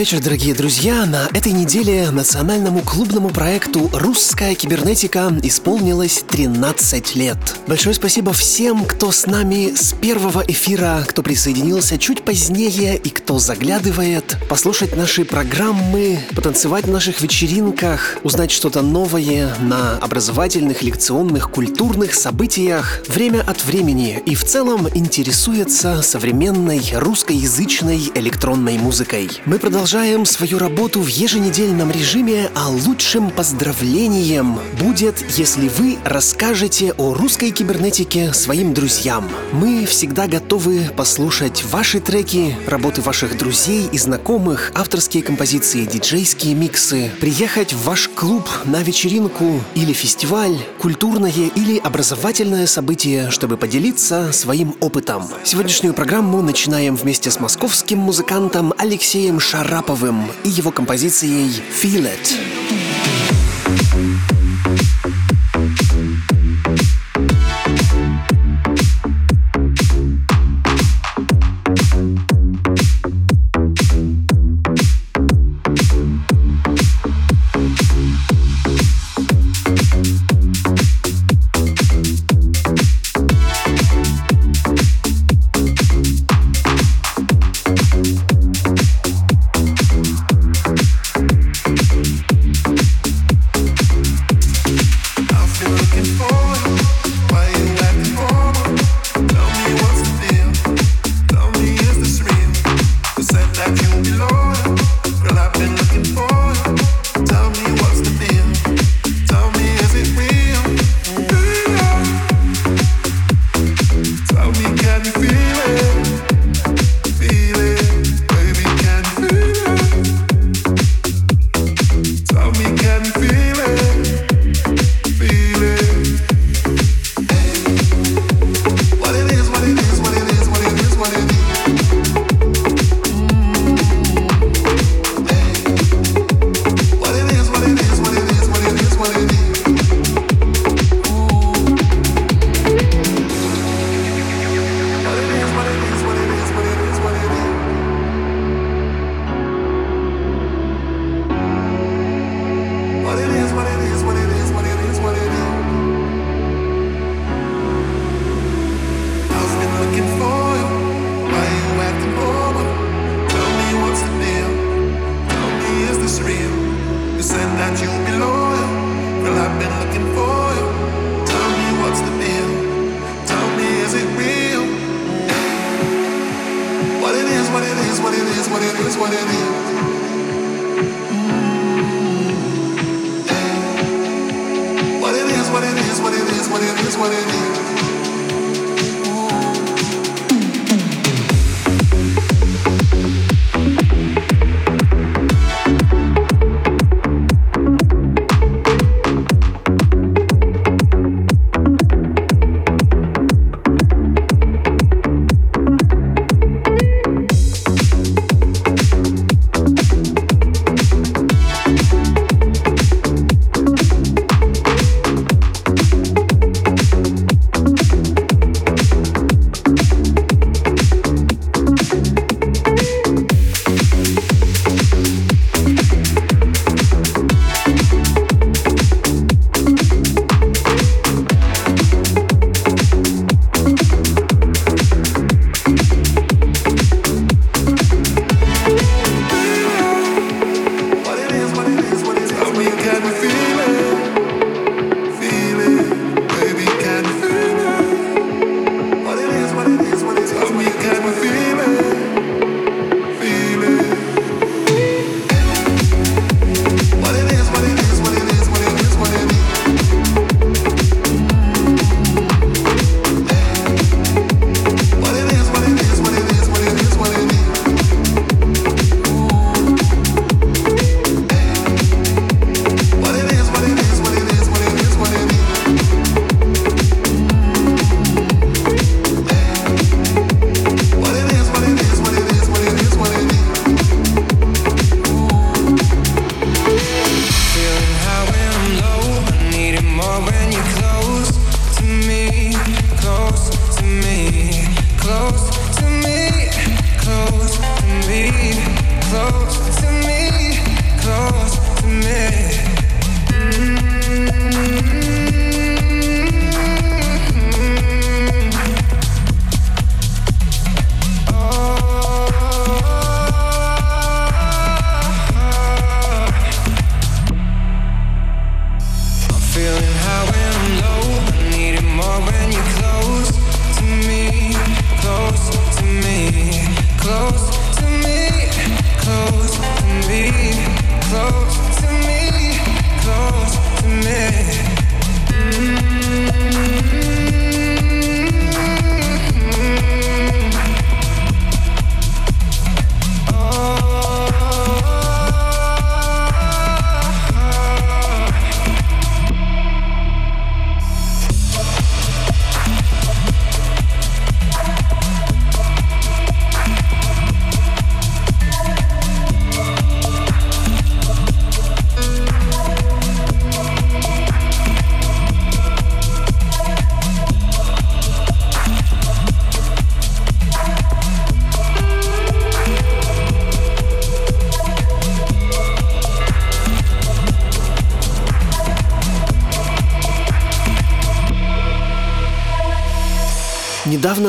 Вечер, дорогие друзья! На этой неделе национальному клубному проекту «Русская кибернетика» исполнилось 13 лет. Большое спасибо всем, кто с нами с первого эфира, кто присоединился чуть позднее и кто заглядывает, послушать наши программы, потанцевать в наших вечеринках, узнать что-то новое на образовательных, лекционных, культурных событиях время от времени и в целом интересуется современной русскоязычной электронной музыкой. Мы продолжаем свою работу в еженедельном режиме, а лучшим поздравлением будет, если вы расскажете о русской кибернетике своим друзьям. Мы всегда готовы послушать ваши треки, работы ваших друзей и знакомых, авторские композиции, диджейские миксы, приехать в ваш клуб на вечеринку или фестиваль, культурное или образовательное событие, чтобы поделиться своим опытом. Сегодняшнюю программу начинаем вместе с московским музыкантом Алексеем Шар Шараповым и его композицией «Feel It».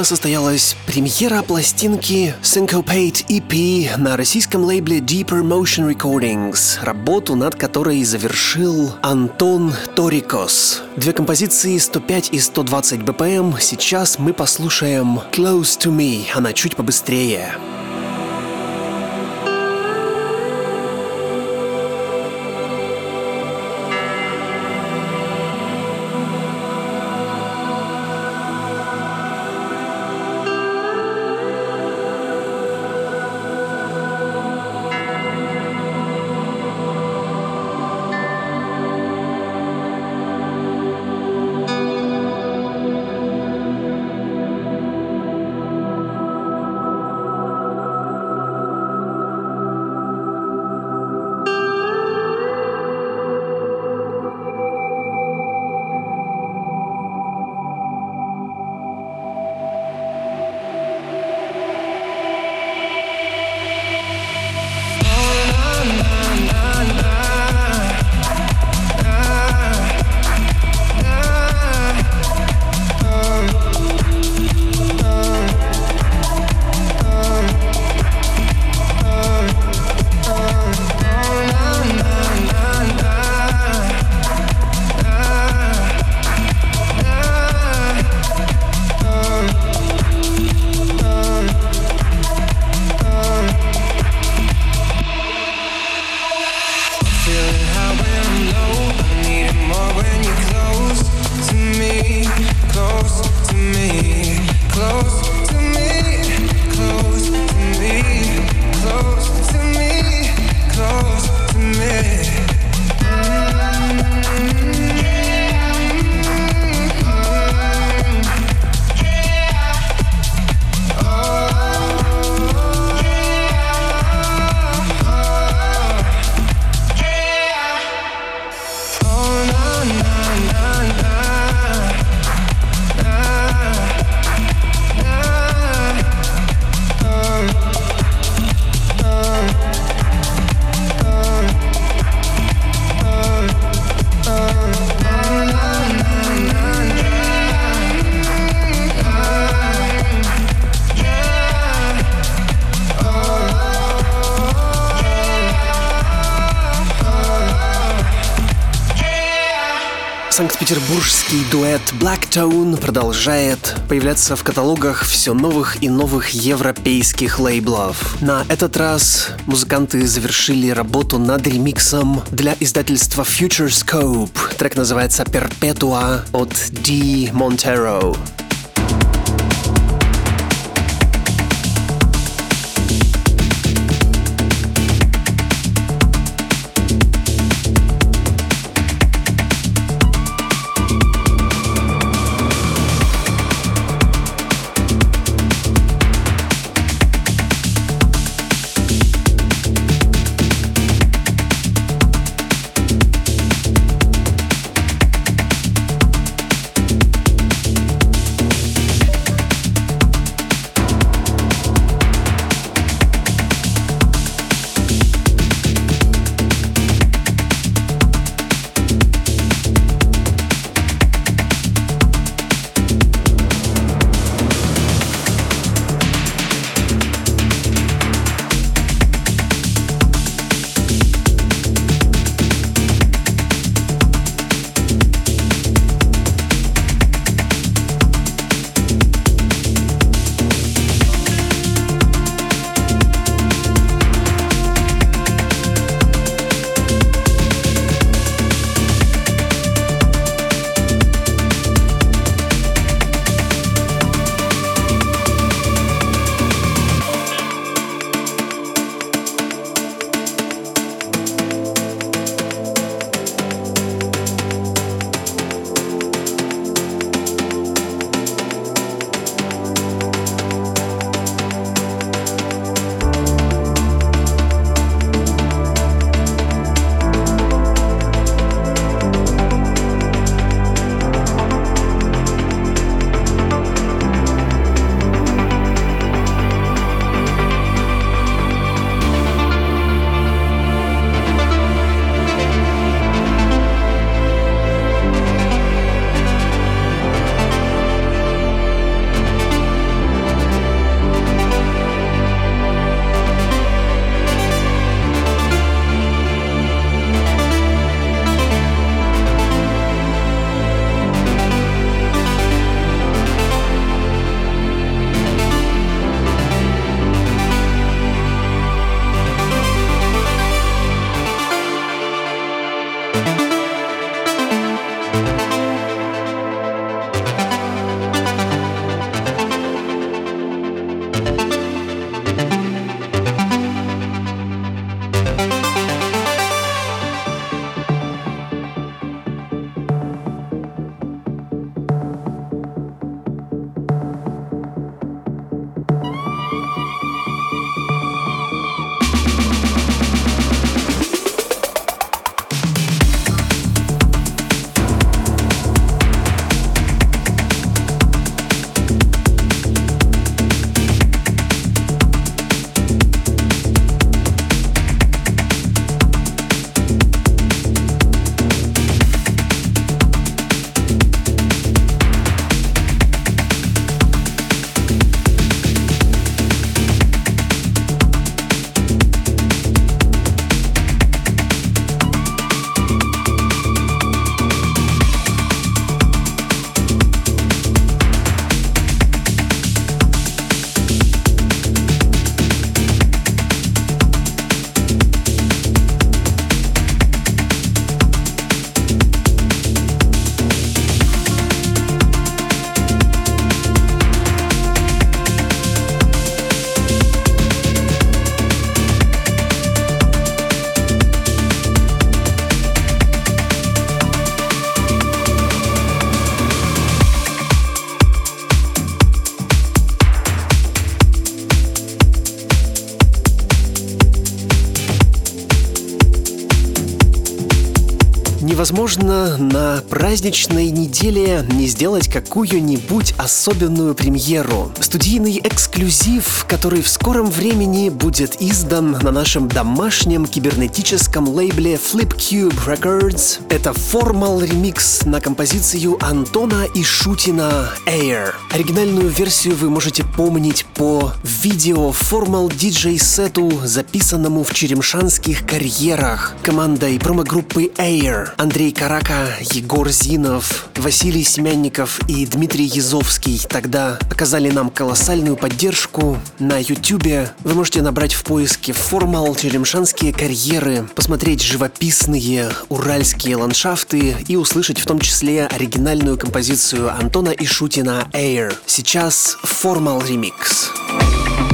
Недавно состоялась премьера пластинки Syncopate EP на российском лейбле Deeper Motion Recordings, работу над которой завершил Антон Торикос. Две композиции 105 и 120 BPM. Сейчас мы послушаем Close to Me, она чуть побыстрее. Санкт-петербургский дуэт Blacktone продолжает появляться в каталогах все новых и новых европейских лейблов. На этот раз музыканты завершили работу над ремиксом для издательства Future Scope. Трек называется Perpetua от D. Montero. Невозможно на праздничной неделе не сделать какую-нибудь особенную премьеру. Студийный эксклюзив, который в скором времени будет издан на нашем домашнем кибернетическом лейбле Flipcube Records. Это формал ремикс на композицию Антона и Шутина Air. Оригинальную версию вы можете помнить по видео формал диджей-сету, записанному в черемшанских карьерах командой промо-группы Air. Андрей Карака, Егор Зинов, Василий Семянников и Дмитрий Язовский тогда оказали нам колоссальную поддержку. На ютюбе вы можете набрать в поиске формал черемшанские карьеры, посмотреть живописные уральские ландшафты и услышать в том числе оригинальную композицию Антона Ишутина Air. Сейчас формал ремикс. Thank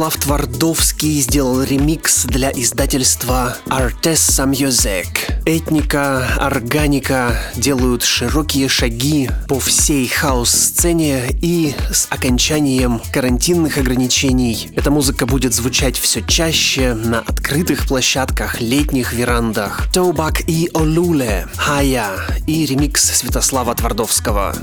Святослав Твардовский сделал ремикс для издательства Artessa Music. Этника, органика делают широкие шаги по всей хаос-сцене и с окончанием карантинных ограничений эта музыка будет звучать все чаще на открытых площадках, летних верандах. Тоубак и Олуле, Хая и ремикс Святослава Твардовского.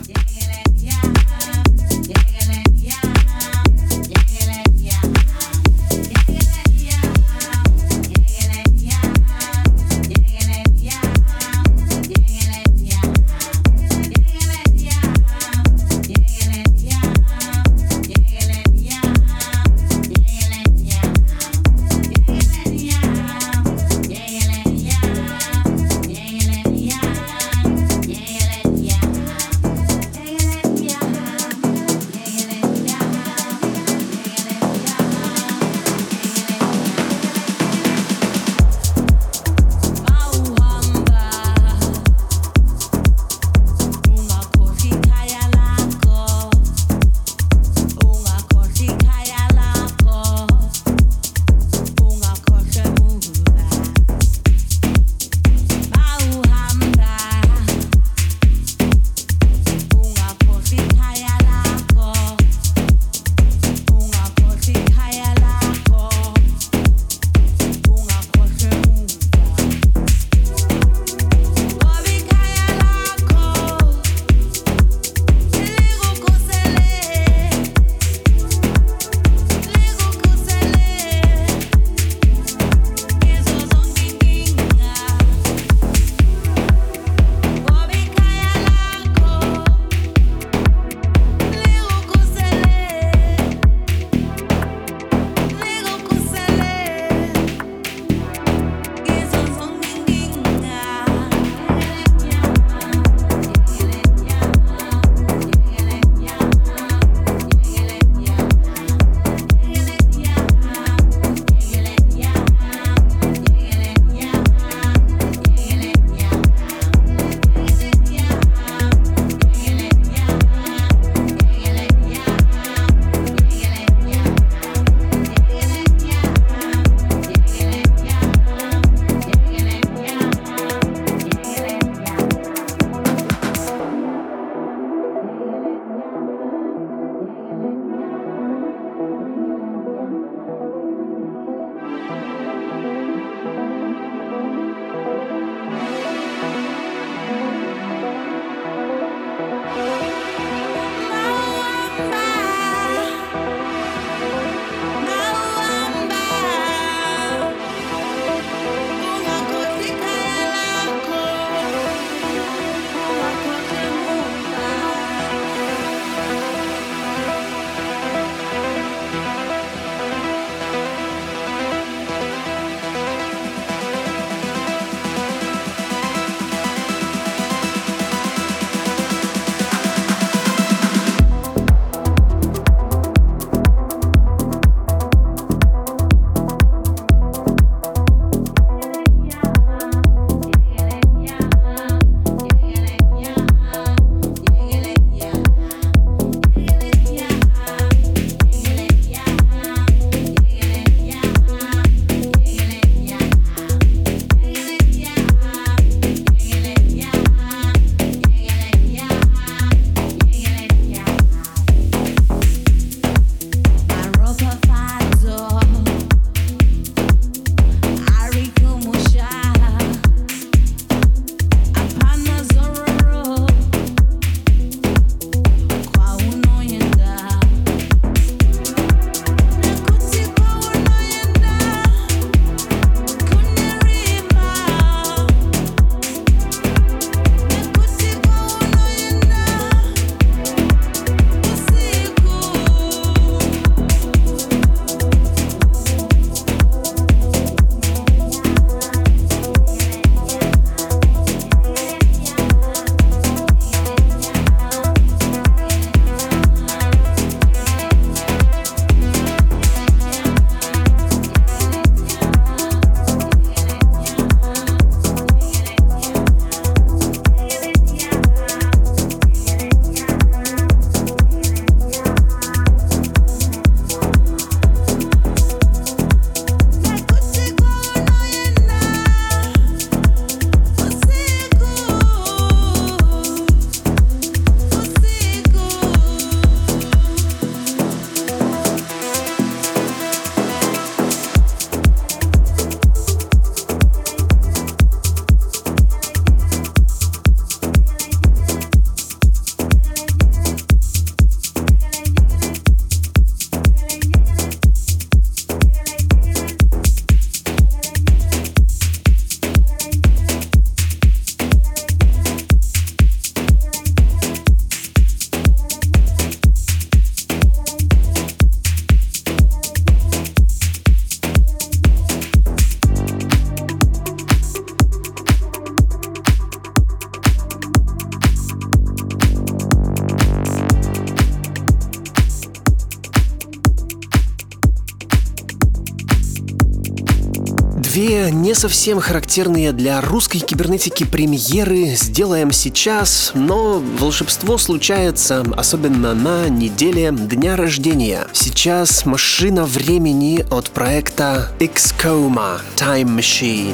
Две не совсем характерные для русской кибернетики премьеры сделаем сейчас, но волшебство случается особенно на неделе дня рождения. Сейчас машина времени от проекта Xcoma Time Machine.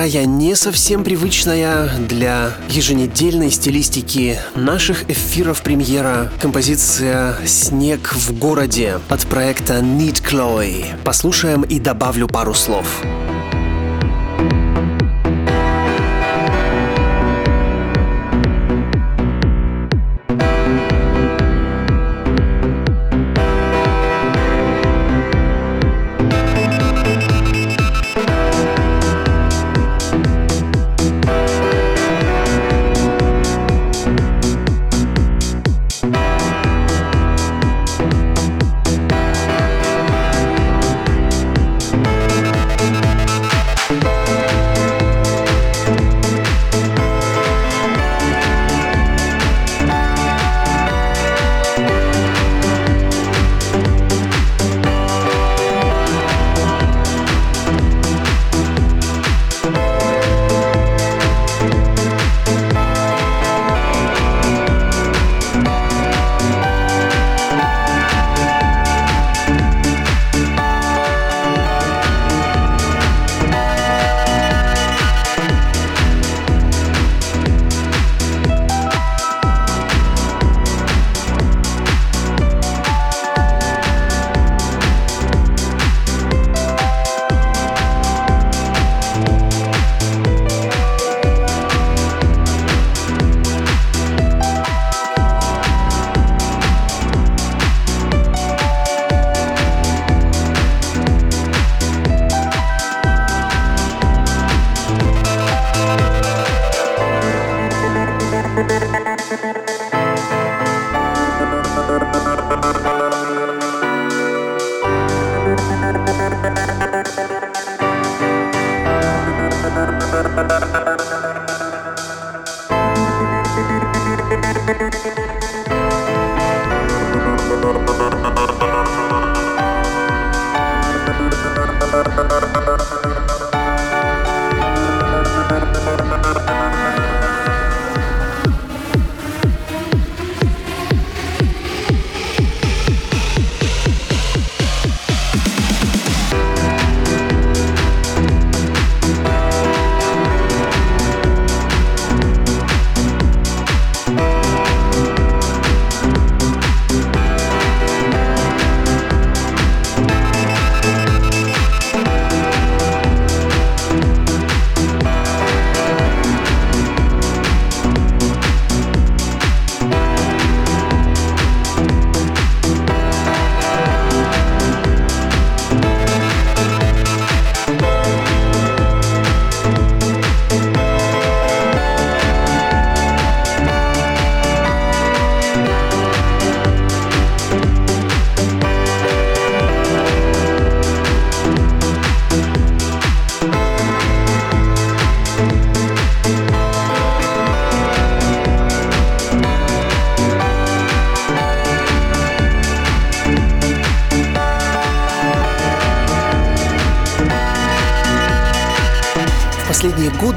Вторая не совсем привычная для еженедельной стилистики наших эфиров премьера композиция «Снег в городе» от проекта Need Chloe. Послушаем и добавлю пару слов. последние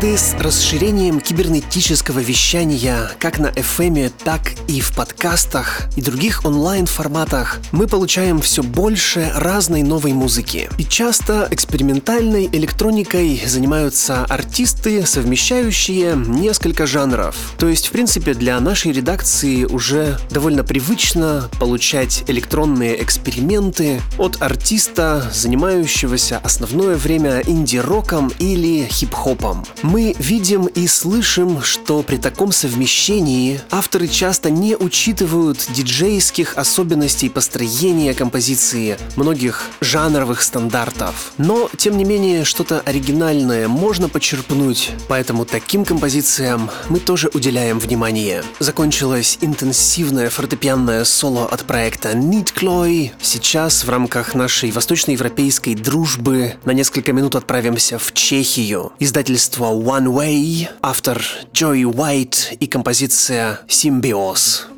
годы с расширением кибернетического вещания как на FM, так и в подкастах и других онлайн-форматах мы получаем все больше разной новой музыки. И часто экспериментальной электроникой занимаются артисты, совмещающие несколько жанров. То есть, в принципе, для нашей редакции уже довольно привычно получать электронные эксперименты от артиста, занимающегося основное время инди-роком или хип-хопом. Мы видим и слышим, что при таком совмещении авторы часто не учитывают диджейских особенностей построения композиции, многих жанровых стандартов. Но, тем не менее, что-то оригинальное можно почерпнуть, поэтому таким композициям мы тоже уделяем внимание. Закончилось интенсивное фортепианное соло от проекта Need Chloe. Сейчас в рамках нашей восточноевропейской дружбы на несколько минут отправимся в Чехию. Издательство One Way, автор Джой Уайт и композиция «Симбиоз».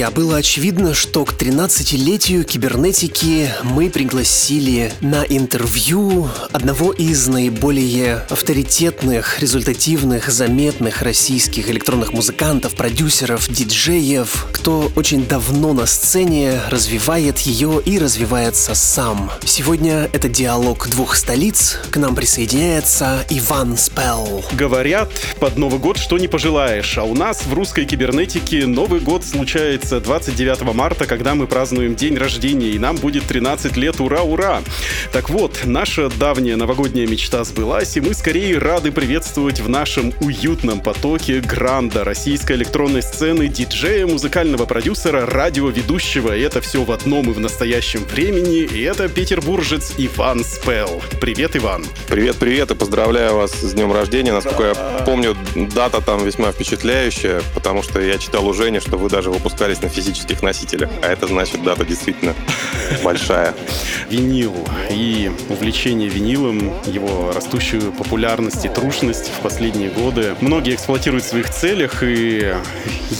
Друзья, было очевидно, что к 13-летию кибернетики мы пригласили на интервью одного из наиболее авторитетных, результативных, заметных российских электронных музыкантов, продюсеров, диджеев, кто очень давно на сцене развивает ее и развивается сам. Сегодня это диалог двух столиц. К нам присоединяется Иван Спелл. Говорят, под Новый год что не пожелаешь, а у нас в русской кибернетике Новый год случается 29 марта, когда мы празднуем день рождения, и нам будет 13 лет, ура, ура! Так вот, наша давняя новогодняя мечта сбылась, и мы скорее рады приветствовать в нашем уютном потоке Гранда, российской электронной сцены, диджея, музыкального продюсера, радиоведущего, и это все в одном и в настоящем времени, и это петербуржец Иван Спел. Привет, Иван! Привет, привет, и поздравляю вас с днем рождения. Насколько я помню, дата там весьма впечатляющая, потому что я читал у Жени, что вы даже выпускались на физических носителях. А это значит, дата действительно большая. Винил и увлечение винилом, его растущую популярность и трушность в последние годы. Многие эксплуатируют в своих целях, и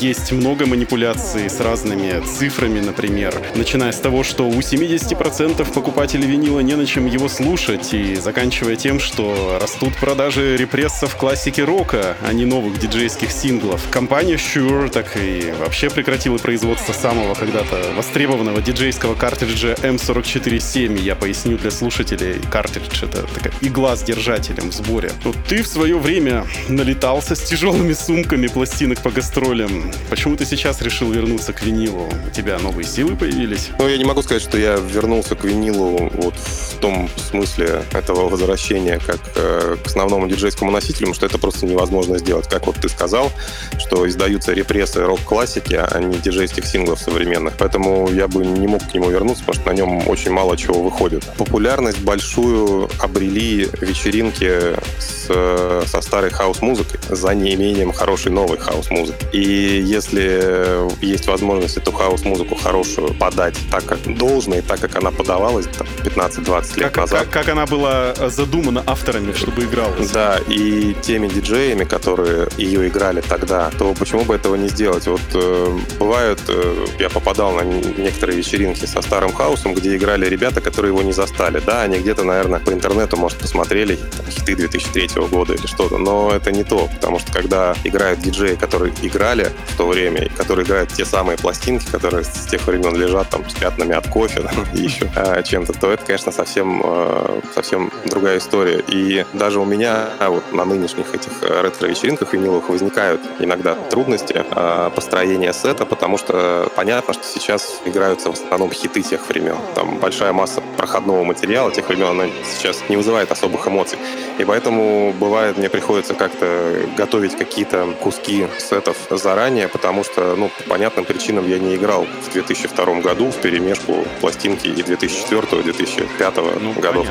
есть много манипуляций с разными цифрами, например. Начиная с того, что у 70% покупателей винила не на чем его слушать, и заканчивая тем, что растут продажи репрессов классики рока, а не новых диджейских синглов. Компания Shure так и вообще прекратила производство самого когда-то востребованного диджейского картриджа M447. Я поясню для слушателей, картридж — это такая игла с держателем в сборе. Вот ты в свое время налетался с тяжелыми сумками пластинок по гастролям. Почему ты сейчас решил вернуться к винилу? У тебя новые силы появились? Ну, я не могу сказать, что я вернулся к винилу вот в том смысле этого возвращения как э, к основному диджейскому носителю, что это просто невозможно сделать. Как вот ты сказал, что издаются репрессы рок-классики, а не диджейских синглов современных. Поэтому я бы не мог к нему вернуться, потому что на нем очень мало чего выходит. Популярность большую обрели вечеринки с, со старой хаос-музыкой за неимением хорошей новой хаос-музыки. И если есть возможность эту хаос-музыку хорошую подать так, как должно, и так, как она подавалась там, 15-20 лет как, назад. Как, как она была задумана авторами, чтобы игралась. Да, и теми диджеями, которые ее играли тогда, то почему бы этого не сделать? Вот э, бывают, э, я попадал на некоторые вечеринки со старым хаосом, где играли ребята, которые его не застали. Да, они где-то, наверное, по интернету, может, посмотрели там, хиты 2003 года или что-то, но это не то, потому что когда играют диджеи, которые играли в то время, которые играют те самые пластинки, которые с тех времен лежат там с пятнами от кофе да, и еще а, чем-то, то это, конечно, совсем, э, совсем другая история. И даже у меня а, вот на нынешних этих ретро-вечеринках виниловых возникают иногда трудности э, построения сета, потому что понятно, что сейчас играются в основном хиты тех времен. Там большая масса проходного материала тех времен, она сейчас не вызывает особых эмоций. И поэтому бывает, мне приходится как-то готовить какие-то куски сетов заранее, потому что, ну, по понятным причинам я не играл в 2002 году в перемешку пластинки и 2004 2005 ну, годов.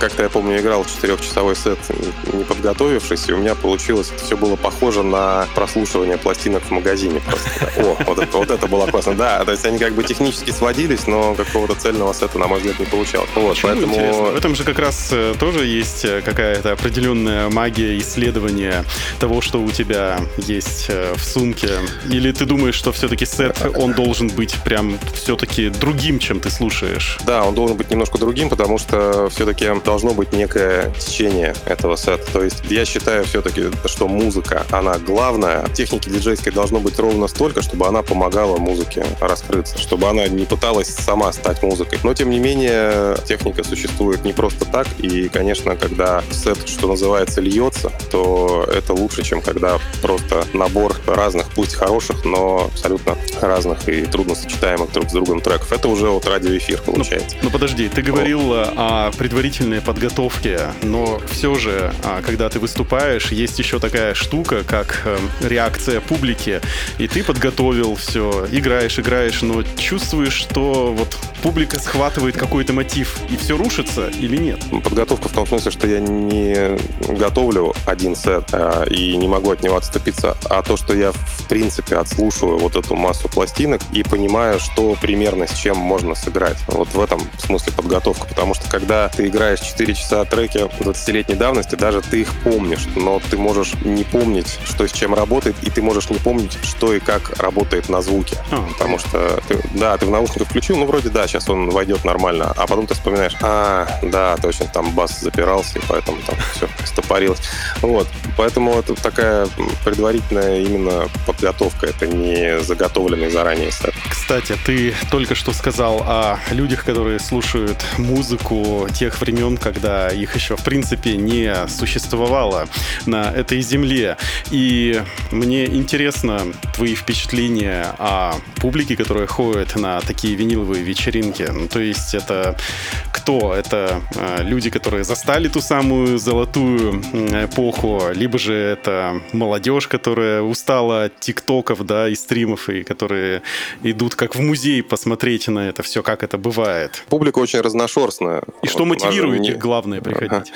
Как-то я помню, играл четырехчасовой сет, не подготовившись, и у меня получилось, все было похоже на прослушивание пластинок в магазине. Просто. О, вот это, вот это было классно. Да, то есть они как бы технически сводились, но какого-то цельного сета, на мой взгляд, не получалось. Вот, Почему поэтому... Интересно? В этом же как раз э, тоже есть э, какая-то определенная магия исследования того, что у тебя есть э, в сумке. Или ты думаешь, что все-таки сет, он должен быть прям все-таки другим, чем ты слушаешь? Да, он должен быть немножко другим, потому что все-таки должно быть некое течение этого сета. То есть я считаю все-таки, что музыка, она главная. Техники диджейской должно быть ровно столько, чтобы она помогала музыке раскрыться, чтобы она не пыталась сама стать музыкой. Но, тем не менее, техника существует не просто так, и, конечно, когда сет, что называется, льется, то это лучше, чем когда просто набор разных, пусть хороших, но абсолютно разных и трудно сочетаемых друг с другом треков. Это уже вот радиоэфир ну, получается. Ну, ну подожди, ты говорил о предварительном предварительной подготовке, но все же, а, когда ты выступаешь, есть еще такая штука, как э, реакция публики, и ты подготовил все, играешь, играешь, но чувствуешь, что вот публика схватывает какой-то мотив и все рушится или нет? Подготовка в том смысле, что я не готовлю один сет а, и не могу от него отступиться, а то, что я в принципе отслушиваю вот эту массу пластинок и понимаю, что примерно с чем можно сыграть. Вот в этом смысле подготовка, потому что когда ты играешь 4 часа треки 20-летней давности, даже ты их помнишь, но ты можешь не помнить, что с чем работает, и ты можешь не помнить, что и как работает на звуке. А, потому что, ты, да, ты в наушниках включил, ну, вроде да, сейчас он войдет нормально, а потом ты вспоминаешь, а, да, точно, там бас запирался, и поэтому там все стопорилось. Вот, поэтому это такая предварительная именно подготовка, это не заготовленный заранее сет. Кстати, ты только что сказал о людях, которые слушают музыку тех времен, когда их еще, в принципе, не существовало на этой земле. И мне интересно твои впечатления о публике, которая ходит на такие виниловые вечеринки. Ну, то есть это кто? Это э, люди, которые застали ту самую золотую эпоху, либо же это молодежь, которая устала от тиктоков, да, и стримов, и которые идут как в музей посмотреть на это все, как это бывает. Публика очень разношерстная. И что мотивирует их, главное, приходить?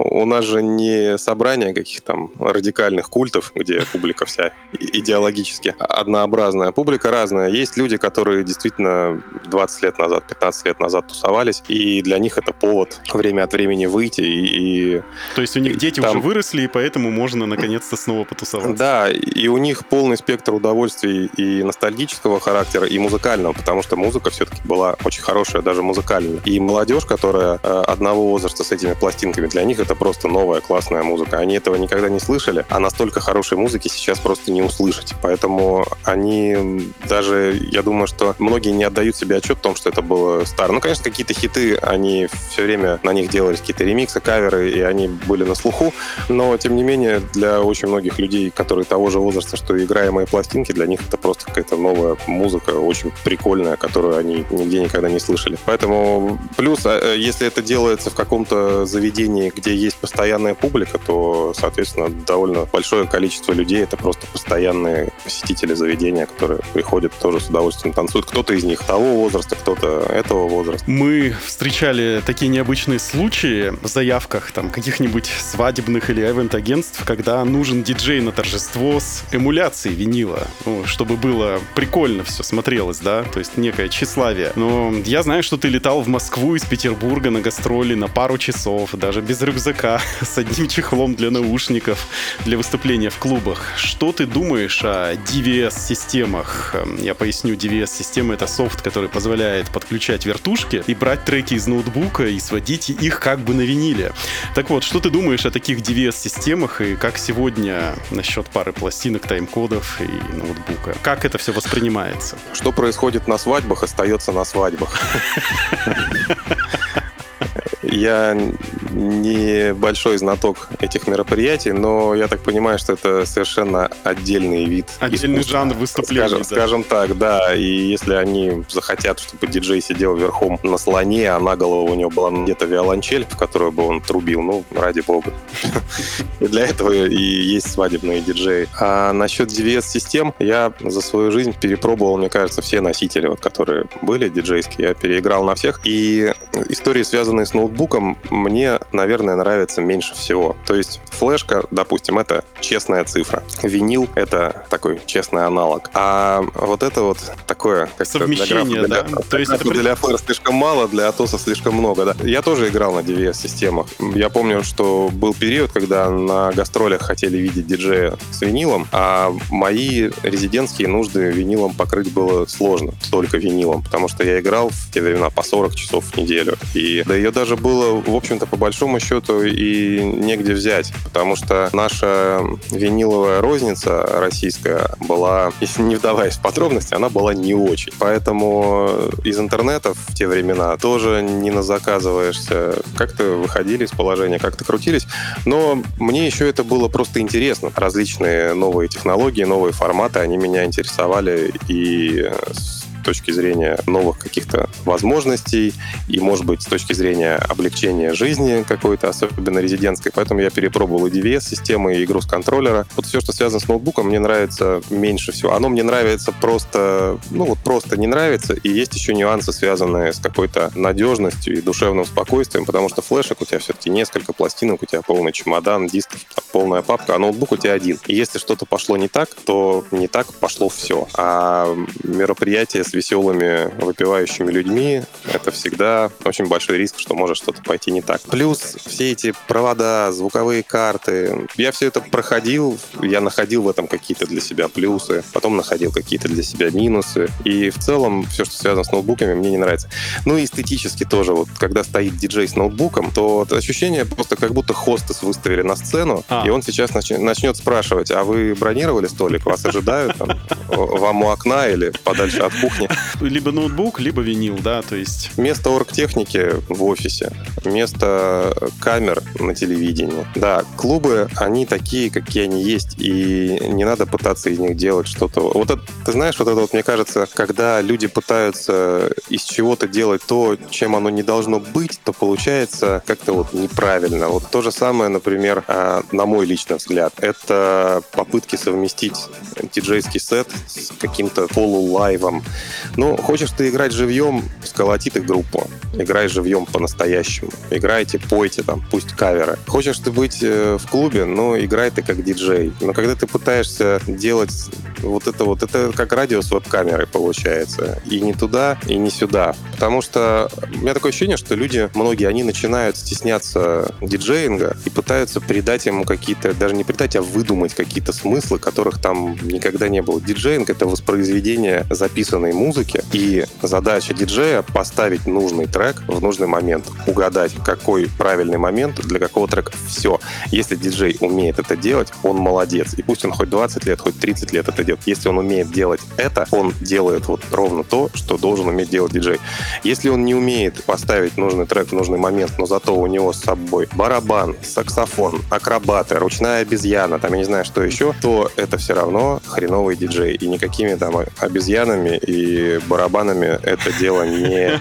У нас же не собрание каких-то там радикальных культов, где публика вся идеологически однообразная. Публика разная. Есть люди, которые действительно 20 лет назад, 15 лет назад тусовались, и для них это повод время от времени выйти и... и То есть у них дети там... уже выросли, и поэтому можно наконец-то снова потусоваться. Да, и у них полный спектр удовольствий и ностальгического характера, и музыкального, потому что музыка все-таки была очень хорошая, даже музыкальная. И молодежь, которая э, одного возраста с этими пластинками, для них это просто новая классная музыка. Они этого никогда не слышали, а настолько хорошей музыки сейчас просто не услышать. Поэтому они даже, я думаю, что многие не отдают себе отчет в том, что это было старо. Ну, конечно, какие-то хиты, они все время на них делались какие-то ремиксы, каверы, и они были на слуху. Но, тем не менее, для очень многих людей, которые того же возраста, что играемые пластинки, для них это просто какая-то новая музыка, очень прикольная, которую они нигде никогда не слышали. Поэтому плюс, а, если это делается в каком-то заведении, где есть постоянная публика, то, соответственно, довольно большое количество людей это просто постоянные посетители заведения, которые приходят тоже с удовольствием танцуют. Кто-то из них того возраста, кто-то этого возраста. Мы встречали такие необычные случаи в заявках там каких-нибудь свадебных или эвент-агентств, когда нужен диджей на торжество с эмуляцией винила, ну, чтобы было прикольно все смотрелось, да, то есть некое тщеславие. Но я знаю, что ты летал в Москву из Петербурга на гастроли на пару часов, даже без рюкзака рюкзака с одним чехлом для наушников для выступления в клубах. Что ты думаешь о DVS-системах? Эм, я поясню, DVS-система — это софт, который позволяет подключать вертушки и брать треки из ноутбука и сводить их как бы на виниле. Так вот, что ты думаешь о таких DVS-системах и как сегодня насчет пары пластинок, тайм-кодов и ноутбука? Как это все воспринимается? Что происходит на свадьбах, остается на свадьбах. Я не большой знаток этих мероприятий, но я так понимаю, что это совершенно отдельный вид. Отдельный искусства. жанр выступления. Скажем, да. скажем так, да. И если они захотят, чтобы диджей сидел верхом на слоне, а на голову у него была где-то виолончель, в которую бы он трубил, ну, ради бога. И для этого и есть свадебные диджеи. А насчет DVS-систем, я за свою жизнь перепробовал, мне кажется, все носители, вот, которые были диджейские. Я переиграл на всех. И истории, связанные с ноутбуком, ноутбуком мне, наверное, нравится меньше всего. То есть флешка, допустим, это честная цифра. Винил — это такой честный аналог. А вот это вот такое... Как Совмещение, для, да? То есть это... Для FR слишком мало, для Атоса слишком много, да. Я тоже играл на DVS-системах. Я помню, что был период, когда на гастролях хотели видеть диджея с винилом, а мои резидентские нужды винилом покрыть было сложно, только винилом, потому что я играл в те времена по 40 часов в неделю. И да ее даже было, в общем-то, по большому счету и негде взять, потому что наша виниловая розница российская была, если не вдаваясь в подробности, она была не очень. Поэтому из интернета в те времена тоже не назаказываешься. Как-то выходили из положения, как-то крутились. Но мне еще это было просто интересно. Различные новые технологии, новые форматы, они меня интересовали и точки зрения новых каких-то возможностей, и, может быть, с точки зрения облегчения жизни какой-то, особенно резидентской. Поэтому я перепробовал и DVS-системы, и игру с контроллера. Вот все, что связано с ноутбуком, мне нравится меньше всего. Оно мне нравится просто, ну вот просто не нравится, и есть еще нюансы, связанные с какой-то надежностью и душевным спокойствием, потому что флешек у тебя все-таки несколько пластинок, у тебя полный чемодан, дисков, полная папка, а ноутбук у тебя один. И если что-то пошло не так, то не так пошло все. А мероприятие с веселыми, выпивающими людьми — это всегда очень большой риск, что может что-то пойти не так. Плюс все эти провода, звуковые карты. Я все это проходил, я находил в этом какие-то для себя плюсы, потом находил какие-то для себя минусы. И в целом все, что связано с ноутбуками, мне не нравится. Ну и эстетически тоже. Вот когда стоит диджей с ноутбуком, то ощущение просто как будто хостес выставили на сцену, а. и он сейчас нач- начнет спрашивать, а вы бронировали столик? Вас ожидают там, вам у окна или подальше от кухни? Либо ноутбук, либо винил, да, то есть... Место оргтехники в офисе, место камер на телевидении. Да, клубы, они такие, какие они есть, и не надо пытаться из них делать что-то. Вот это, ты знаешь, вот это вот, мне кажется, когда люди пытаются из чего-то делать то, чем оно не должно быть, то получается как-то вот неправильно. Вот то же самое, например, а, на мой личный взгляд, это попытки совместить диджейский сет с каким-то полулайвом. Ну, хочешь ты играть живьем, сколоти ты группу. Играй живьем по-настоящему. Играйте, пойте там, пусть каверы. Хочешь ты быть э, в клубе, ну, играй ты как диджей. Но когда ты пытаешься делать вот это вот, это как радио с веб-камерой получается. И не туда, и не сюда. Потому что у меня такое ощущение, что люди, многие, они начинают стесняться диджеинга и пытаются придать ему какие-то, даже не придать, а выдумать какие-то смыслы, которых там никогда не было. Диджеинг — это воспроизведение записанной музыки, и задача диджея — поставить нужный трек в нужный момент, угадать, какой правильный момент для какого трека. Все. Если диджей умеет это делать, он молодец. И пусть он хоть 20 лет, хоть 30 лет это делает. Если он умеет делать это, он делает вот ровно то, что должен уметь делать диджей. Если он не умеет поставить нужный трек в нужный момент, но зато у него с собой барабан, саксофон, акробаты, ручная обезьяна, там я не знаю, что еще, то это все равно хреновый диджей. И никакими там обезьянами и барабанами это дело не,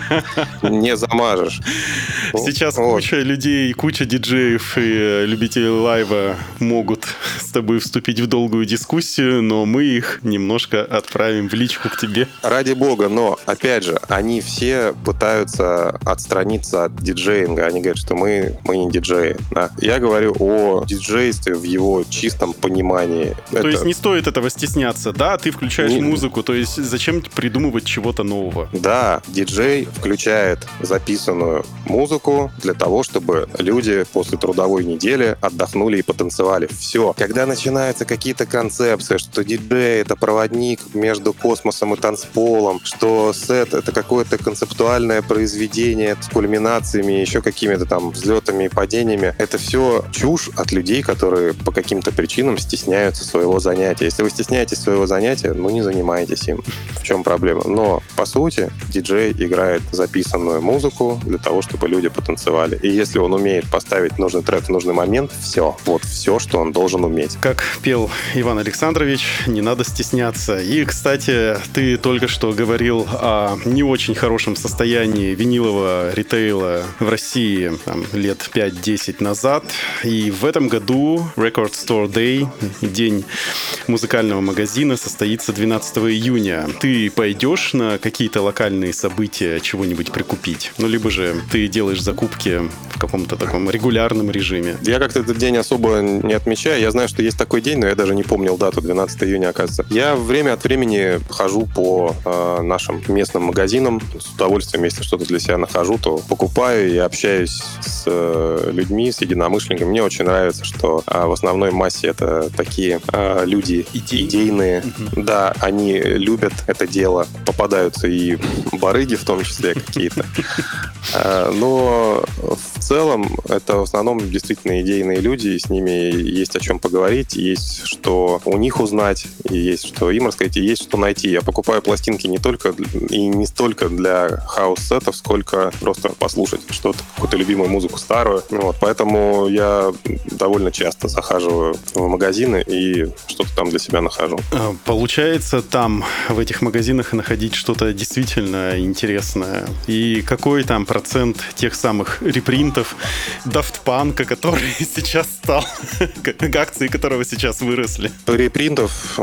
не замажешь. Сейчас вот. куча людей, куча диджеев и любителей лайва могут с тобой вступить в долгую дискуссию, но мы их немножко отправим в личку к тебе. Ради бога, но, опять же, они все пытаются отстраниться от диджеинга. Они говорят, что мы, мы не диджеи. Да? Я говорю о диджействе в его чистом понимании. То Это... есть не стоит этого стесняться, да? Ты включаешь не... музыку, то есть зачем придумывать чего-то нового? Да, диджей включает записанную музыку для того, чтобы люди после трудовой недели отдохнули и потанцевали. Все. Когда начинаются какие-то концепции, что диджей — это проводник между космосом и танцполом, что сет — это какое-то концептуальное произведение с кульминациями, еще какими-то там взлетами и падениями. Это все чушь от людей, которые по каким-то причинам стесняются своего занятия. Если вы стесняетесь своего занятия, ну не занимайтесь им. В чем проблема? Но, по сути, диджей играет записанную музыку для того, чтобы люди потанцевали. И если он умеет поставить нужный трек в нужный момент, все. Вот все, что он должен уметь. Как пел Иван Александрович, не надо стесняться. И, кстати, ты только что говорил о не очень хорошем состоянии винилового ритейла в России там, лет 5-10 назад. И в этом году Record Store Day, день музыкального магазина, состоится 12 июня. Ты пойдешь на какие-то локальные события чего-нибудь прикупить? Ну, либо же ты делаешь закупки в каком-то таком регулярном режиме? Я как-то этот день особо не отмечаю. Я знаю, что есть такой день, но я даже не помнил дату, 12 июня, оказывается. Я время от времени хожу по э, нашим местным магазинам. С удовольствием, если что-то для себя нахожу, то покупаю и общаюсь с э, людьми, с единомышленниками. Мне очень нравится, что э, в основной массе это такие э, люди Идей. идейные. Угу. Да, они любят это дело. Попадаются и барыги в том числе какие-то. Э, в целом это в основном действительно идейные люди, и с ними есть о чем поговорить, есть что у них узнать, и есть что им рассказать, и есть что найти. Я покупаю пластинки не только и не столько для хаус-сетов, сколько просто послушать что-то, какую-то любимую музыку старую. Вот, поэтому я довольно часто захаживаю в магазины и что-то там для себя нахожу. А, получается там, в этих магазинах, находить что-то действительно интересное? И какой там процент тех самых репринтов Daft Punk, который сейчас стал, акции которого сейчас выросли? Репринтов,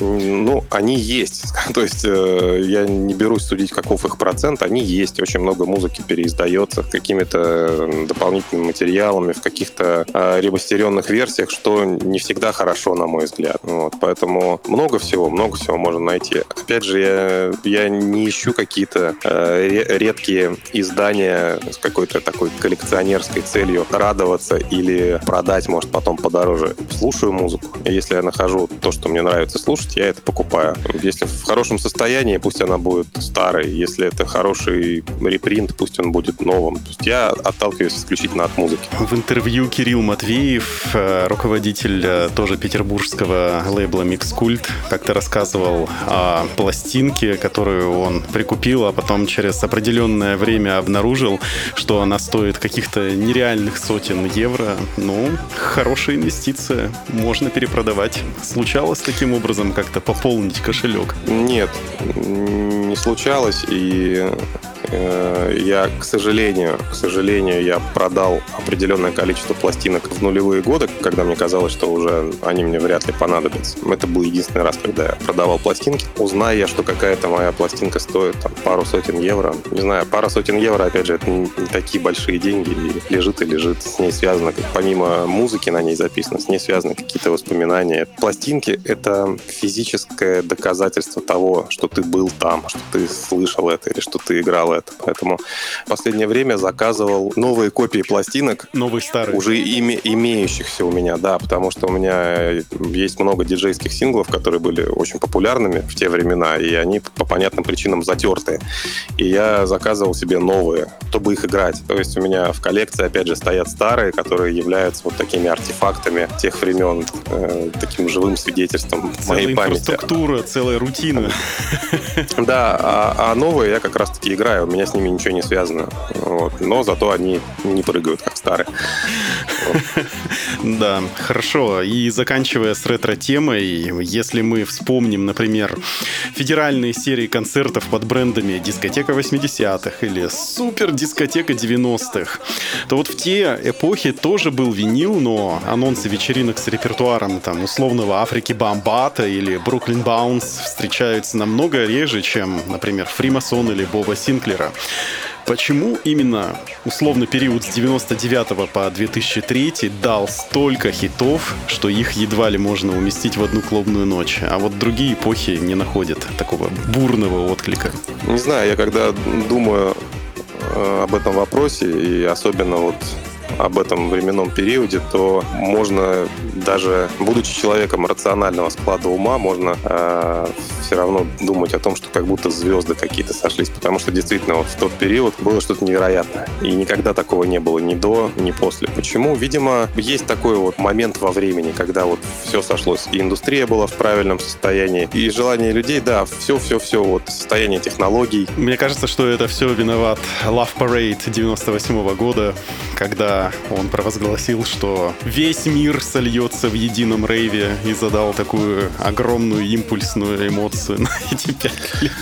ну, они есть. То есть э, я не берусь судить, каков их процент. Они есть. Очень много музыки переиздается какими-то дополнительными материалами, в каких-то э, ремастеренных версиях, что не всегда хорошо, на мой взгляд. Вот, поэтому много всего, много всего можно найти. Опять же, я, я не ищу какие-то э, редкие издания с какой-то такой коллекционерской целью радоваться или продать, может, потом подороже. Слушаю музыку. И если я нахожу то, что мне нравится слушать, я это покупаю. Если в хорошем состоянии, пусть она будет старой. Если это хороший репринт, пусть он будет новым. То есть я отталкиваюсь исключительно от музыки. В интервью Кирилл Матвеев, э, руководитель э, тоже петербургского лейбла Mixcult, как-то рассказывал о пластинке, которую он прикупил, а потом через определенное время обнаружил, что она стоит каких-то нереальных сотен евро. Ну, хорошая инвестиция. Можно перепродавать. Случалось таким образом как-то пополнить кошелек? Нет, не случалось. И я, к сожалению, к сожалению, я продал определенное количество пластинок в нулевые годы, когда мне казалось, что уже они мне вряд ли понадобятся. Это был единственный раз, когда я продавал пластинки. Узнаю я, что какая-то моя пластинка стоит там, пару сотен евро. Не знаю, пара сотен евро, опять же, это не такие большие деньги. И лежит и лежит. С ней связано, помимо музыки на ней записано, с ней связаны какие-то воспоминания. Пластинки — это физическое доказательство того, что ты был там, что ты слышал это или что ты играл это. Поэтому в последнее время заказывал новые копии пластинок. Новые старые. Уже име, имеющихся у меня, да, потому что у меня есть много диджейских синглов, которые были очень популярными в те времена, и они по понятным причинам затертые. И я заказывал себе новые, чтобы их играть. То есть у меня в коллекции, опять же, стоят старые, которые являются вот такими артефактами тех времен, э, таким живым свидетельством целая моей памяти. инфраструктура, целая рутина. Да, а, а новые я как раз-таки играю меня с ними ничего не связано. Вот. Но зато они не прыгают, как старые. Да, хорошо. И заканчивая с ретро-темой, если мы вспомним, например, федеральные серии концертов под брендами «Дискотека 80-х» или «Супер-дискотека 90-х», то вот в те эпохи тоже был винил, но анонсы вечеринок с репертуаром там условного Африки Бомбата или Бруклин Баунс встречаются намного реже, чем, например, Фримасон или Боба Синклера. Почему именно условный период с 99 по 2003 дал столько хитов, что их едва ли можно уместить в одну клубную ночь, а вот другие эпохи не находят такого бурного отклика? Не знаю, я когда думаю э, об этом вопросе, и особенно вот об этом временном периоде, то можно даже, будучи человеком рационального склада ума, можно э, все равно думать о том, что как будто звезды какие-то сошлись, потому что действительно вот в тот период было что-то невероятное. И никогда такого не было ни до, ни после. Почему? Видимо, есть такой вот момент во времени, когда вот все сошлось. И индустрия была в правильном состоянии, и желание людей, да, все-все-все, вот состояние технологий. Мне кажется, что это все виноват Love Parade 98 -го года, когда он провозгласил, что весь мир сольется в едином рейве и задал такую огромную импульсную эмоцию на эти пять лет.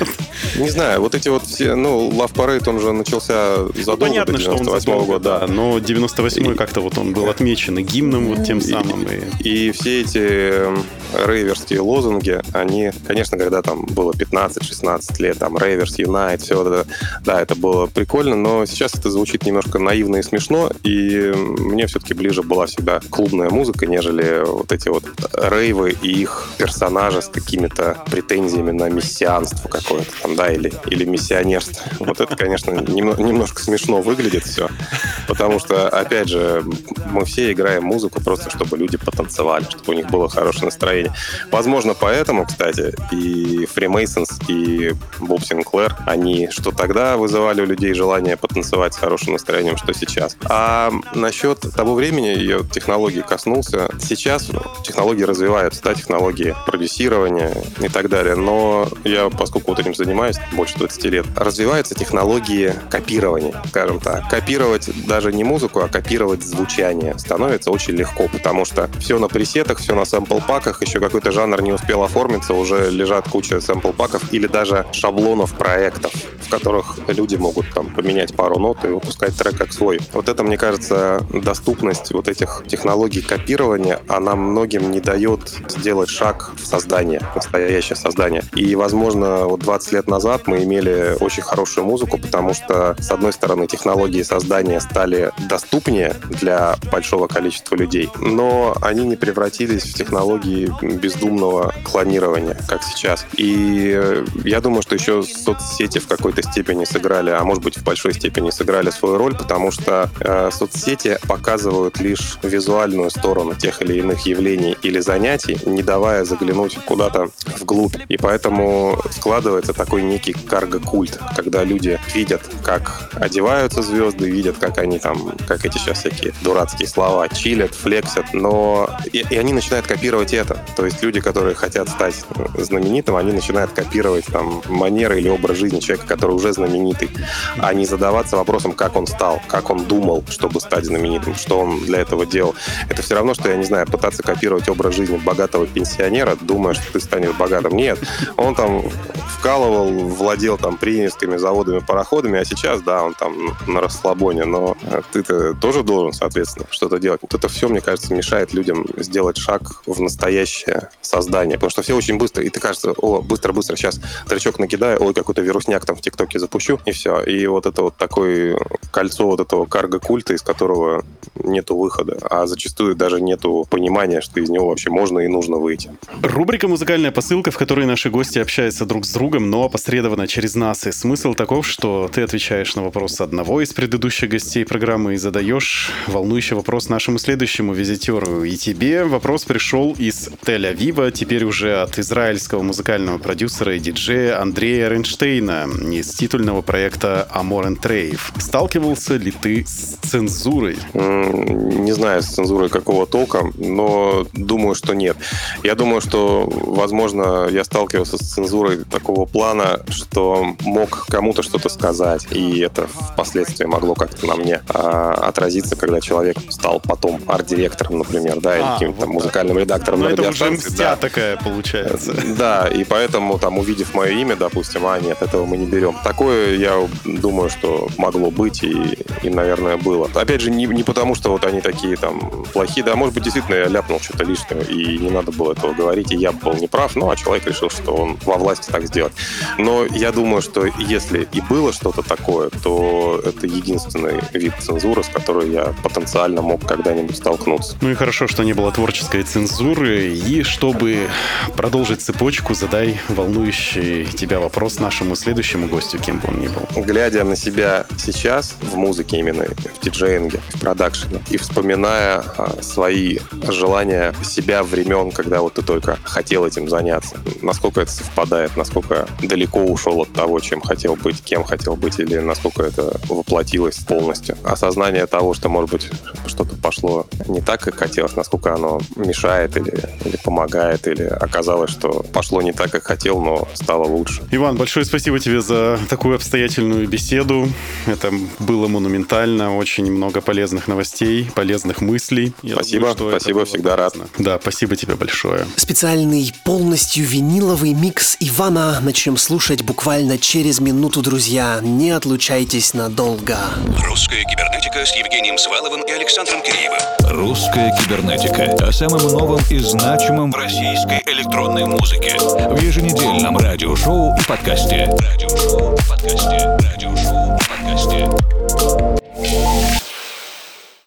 Не знаю, вот эти вот все, ну, Love Parade, он же начался задолго ну, понятно, до 98 -го года. Да, но 98-й как-то вот он был отмечен и гимном вот тем самым. И, и все эти эм, рейверские лозунги, они, конечно, когда там было 15-16 лет, там, Рейверс, Юнайт, все это, да, это было прикольно, но сейчас это звучит немножко наивно и смешно, и мне все-таки ближе была всегда клубная музыка, нежели вот эти вот рейвы и их персонажи с какими-то претензиями на мессианство какое-то там, да, или, или миссионерство. Вот это, конечно, немножко смешно выглядит все, потому что, опять же, мы все играем музыку просто, чтобы люди потанцевали, чтобы у них было хорошее настроение. Возможно, поэтому, кстати, и Freemasons, и Боб Синклер, они что тогда вызывали у людей желание потанцевать с хорошим настроением, что сейчас. А насчет того времени ее технологии коснулся. Сейчас технологии развиваются, да, технологии продюсирования и так далее. Но я, поскольку вот этим занимаюсь больше 20 лет, развиваются технологии копирования, скажем так. Копировать, да, даже не музыку, а копировать звучание становится очень легко, потому что все на пресетах, все на сэмпл-паках, еще какой-то жанр не успел оформиться, уже лежат куча сэмпл-паков или даже шаблонов проектов, в которых люди могут там поменять пару нот и выпускать трек как свой. Вот это, мне кажется, доступность вот этих технологий копирования, она многим не дает сделать шаг в создание, настоящее создание. И, возможно, вот 20 лет назад мы имели очень хорошую музыку, потому что, с одной стороны, технологии создания стали доступнее для большого количества людей, но они не превратились в технологии бездумного клонирования, как сейчас. И я думаю, что еще соцсети в какой-то степени сыграли, а может быть в большой степени сыграли свою роль, потому что э, соцсети показывают лишь визуальную сторону тех или иных явлений или занятий, не давая заглянуть куда-то вглубь. И поэтому складывается такой некий карго-культ, когда люди видят, как одеваются звезды, видят, как они там, как эти сейчас всякие дурацкие слова, чилят, флексят, но и, и они начинают копировать это. То есть люди, которые хотят стать знаменитым, они начинают копировать там манеры или образ жизни человека, который уже знаменитый, а не задаваться вопросом, как он стал, как он думал, чтобы стать знаменитым, что он для этого делал. Это все равно, что, я не знаю, пытаться копировать образ жизни богатого пенсионера, думая, что ты станешь богатым. Нет, он там вкалывал, владел там приемскими заводами, пароходами, а сейчас, да, он там на расслабоне, но ты-то тоже должен, соответственно, что-то делать. Вот это все, мне кажется, мешает людям сделать шаг в настоящее создание, потому что все очень быстро, и ты кажется, о, быстро-быстро, сейчас тречок накидаю, ой, какой-то вирусняк там в ТикТоке запущу, и все. И вот это вот такое кольцо вот этого карго-культа, из которого нету выхода, а зачастую даже нету понимания, что из него вообще можно и нужно выйти. Рубрика «Музыкальная посылка», в которой наши гости общаются друг с другом, но опосредованно через нас. И смысл таков, что ты отвечаешь на вопрос одного из предыдущих гостей программы и задаешь волнующий вопрос нашему следующему визитеру. И тебе вопрос пришел из Тель-Авива, теперь уже от израильского музыкального продюсера и диджея Андрея Рейнштейна из титульного проекта Amor and Trave. Сталкивался ли ты с цензурой? Не знаю, с цензурой какого толка, но думаю, что нет. Я думаю, что, возможно, я сталкивался с цензурой такого плана, что мог кому-то что-то сказать, и это впоследствии могло как-то на мне а, отразиться, когда человек стал потом арт-директором, например, да, или а, каким-то вот музыкальным редактором на уже мстя да. такая получается. Да, и поэтому, там, увидев мое имя, допустим, а нет, этого мы не берем. Такое, я думаю, что могло быть и, и наверное, было. Опять же, не, не потому, что вот они такие там плохие, да, может быть, действительно я ляпнул что-то лишнее, и не надо было этого говорить, и я был неправ, ну, а человек решил, что он во власти так сделать. Но я думаю, что если и было что-то такое, то это единственный вид цензуры, с которой я потенциально мог когда-нибудь столкнуться. Ну и хорошо, что не было творческой цензуры. И чтобы продолжить цепочку, задай волнующий тебя вопрос нашему следующему гостю, кем бы он ни был. Глядя на себя сейчас в музыке именно, в диджеинге, в продакшене, и вспоминая а, свои желания себя времен, когда вот ты только хотел этим заняться, насколько это совпадает, насколько далеко ушел от того, чем хотел быть, кем хотел быть, или насколько это воплотилось полностью. Осознание того, что, может быть, что-то пошло не так, как хотелось, насколько оно мешает или, или помогает, или оказалось, что пошло не так, как хотел, но стало лучше. Иван, большое спасибо тебе за такую обстоятельную беседу. Это было монументально, очень много полезных новостей, полезных мыслей. Я спасибо, думаю, спасибо, всегда полезно. рад. Да, спасибо тебе большое. Специальный полностью виниловый микс Ивана начнем слушать буквально через минуту, друзья. Не отлучайтесь надолго. Русская кибернетика с Евгением Сваловым и Александром Киреевым. Русская кибернетика о самом новом и значимом в российской электронной музыке. В еженедельном радиошоу и подкасте. Радиошоу и подкасте. Радиошоу и подкасте.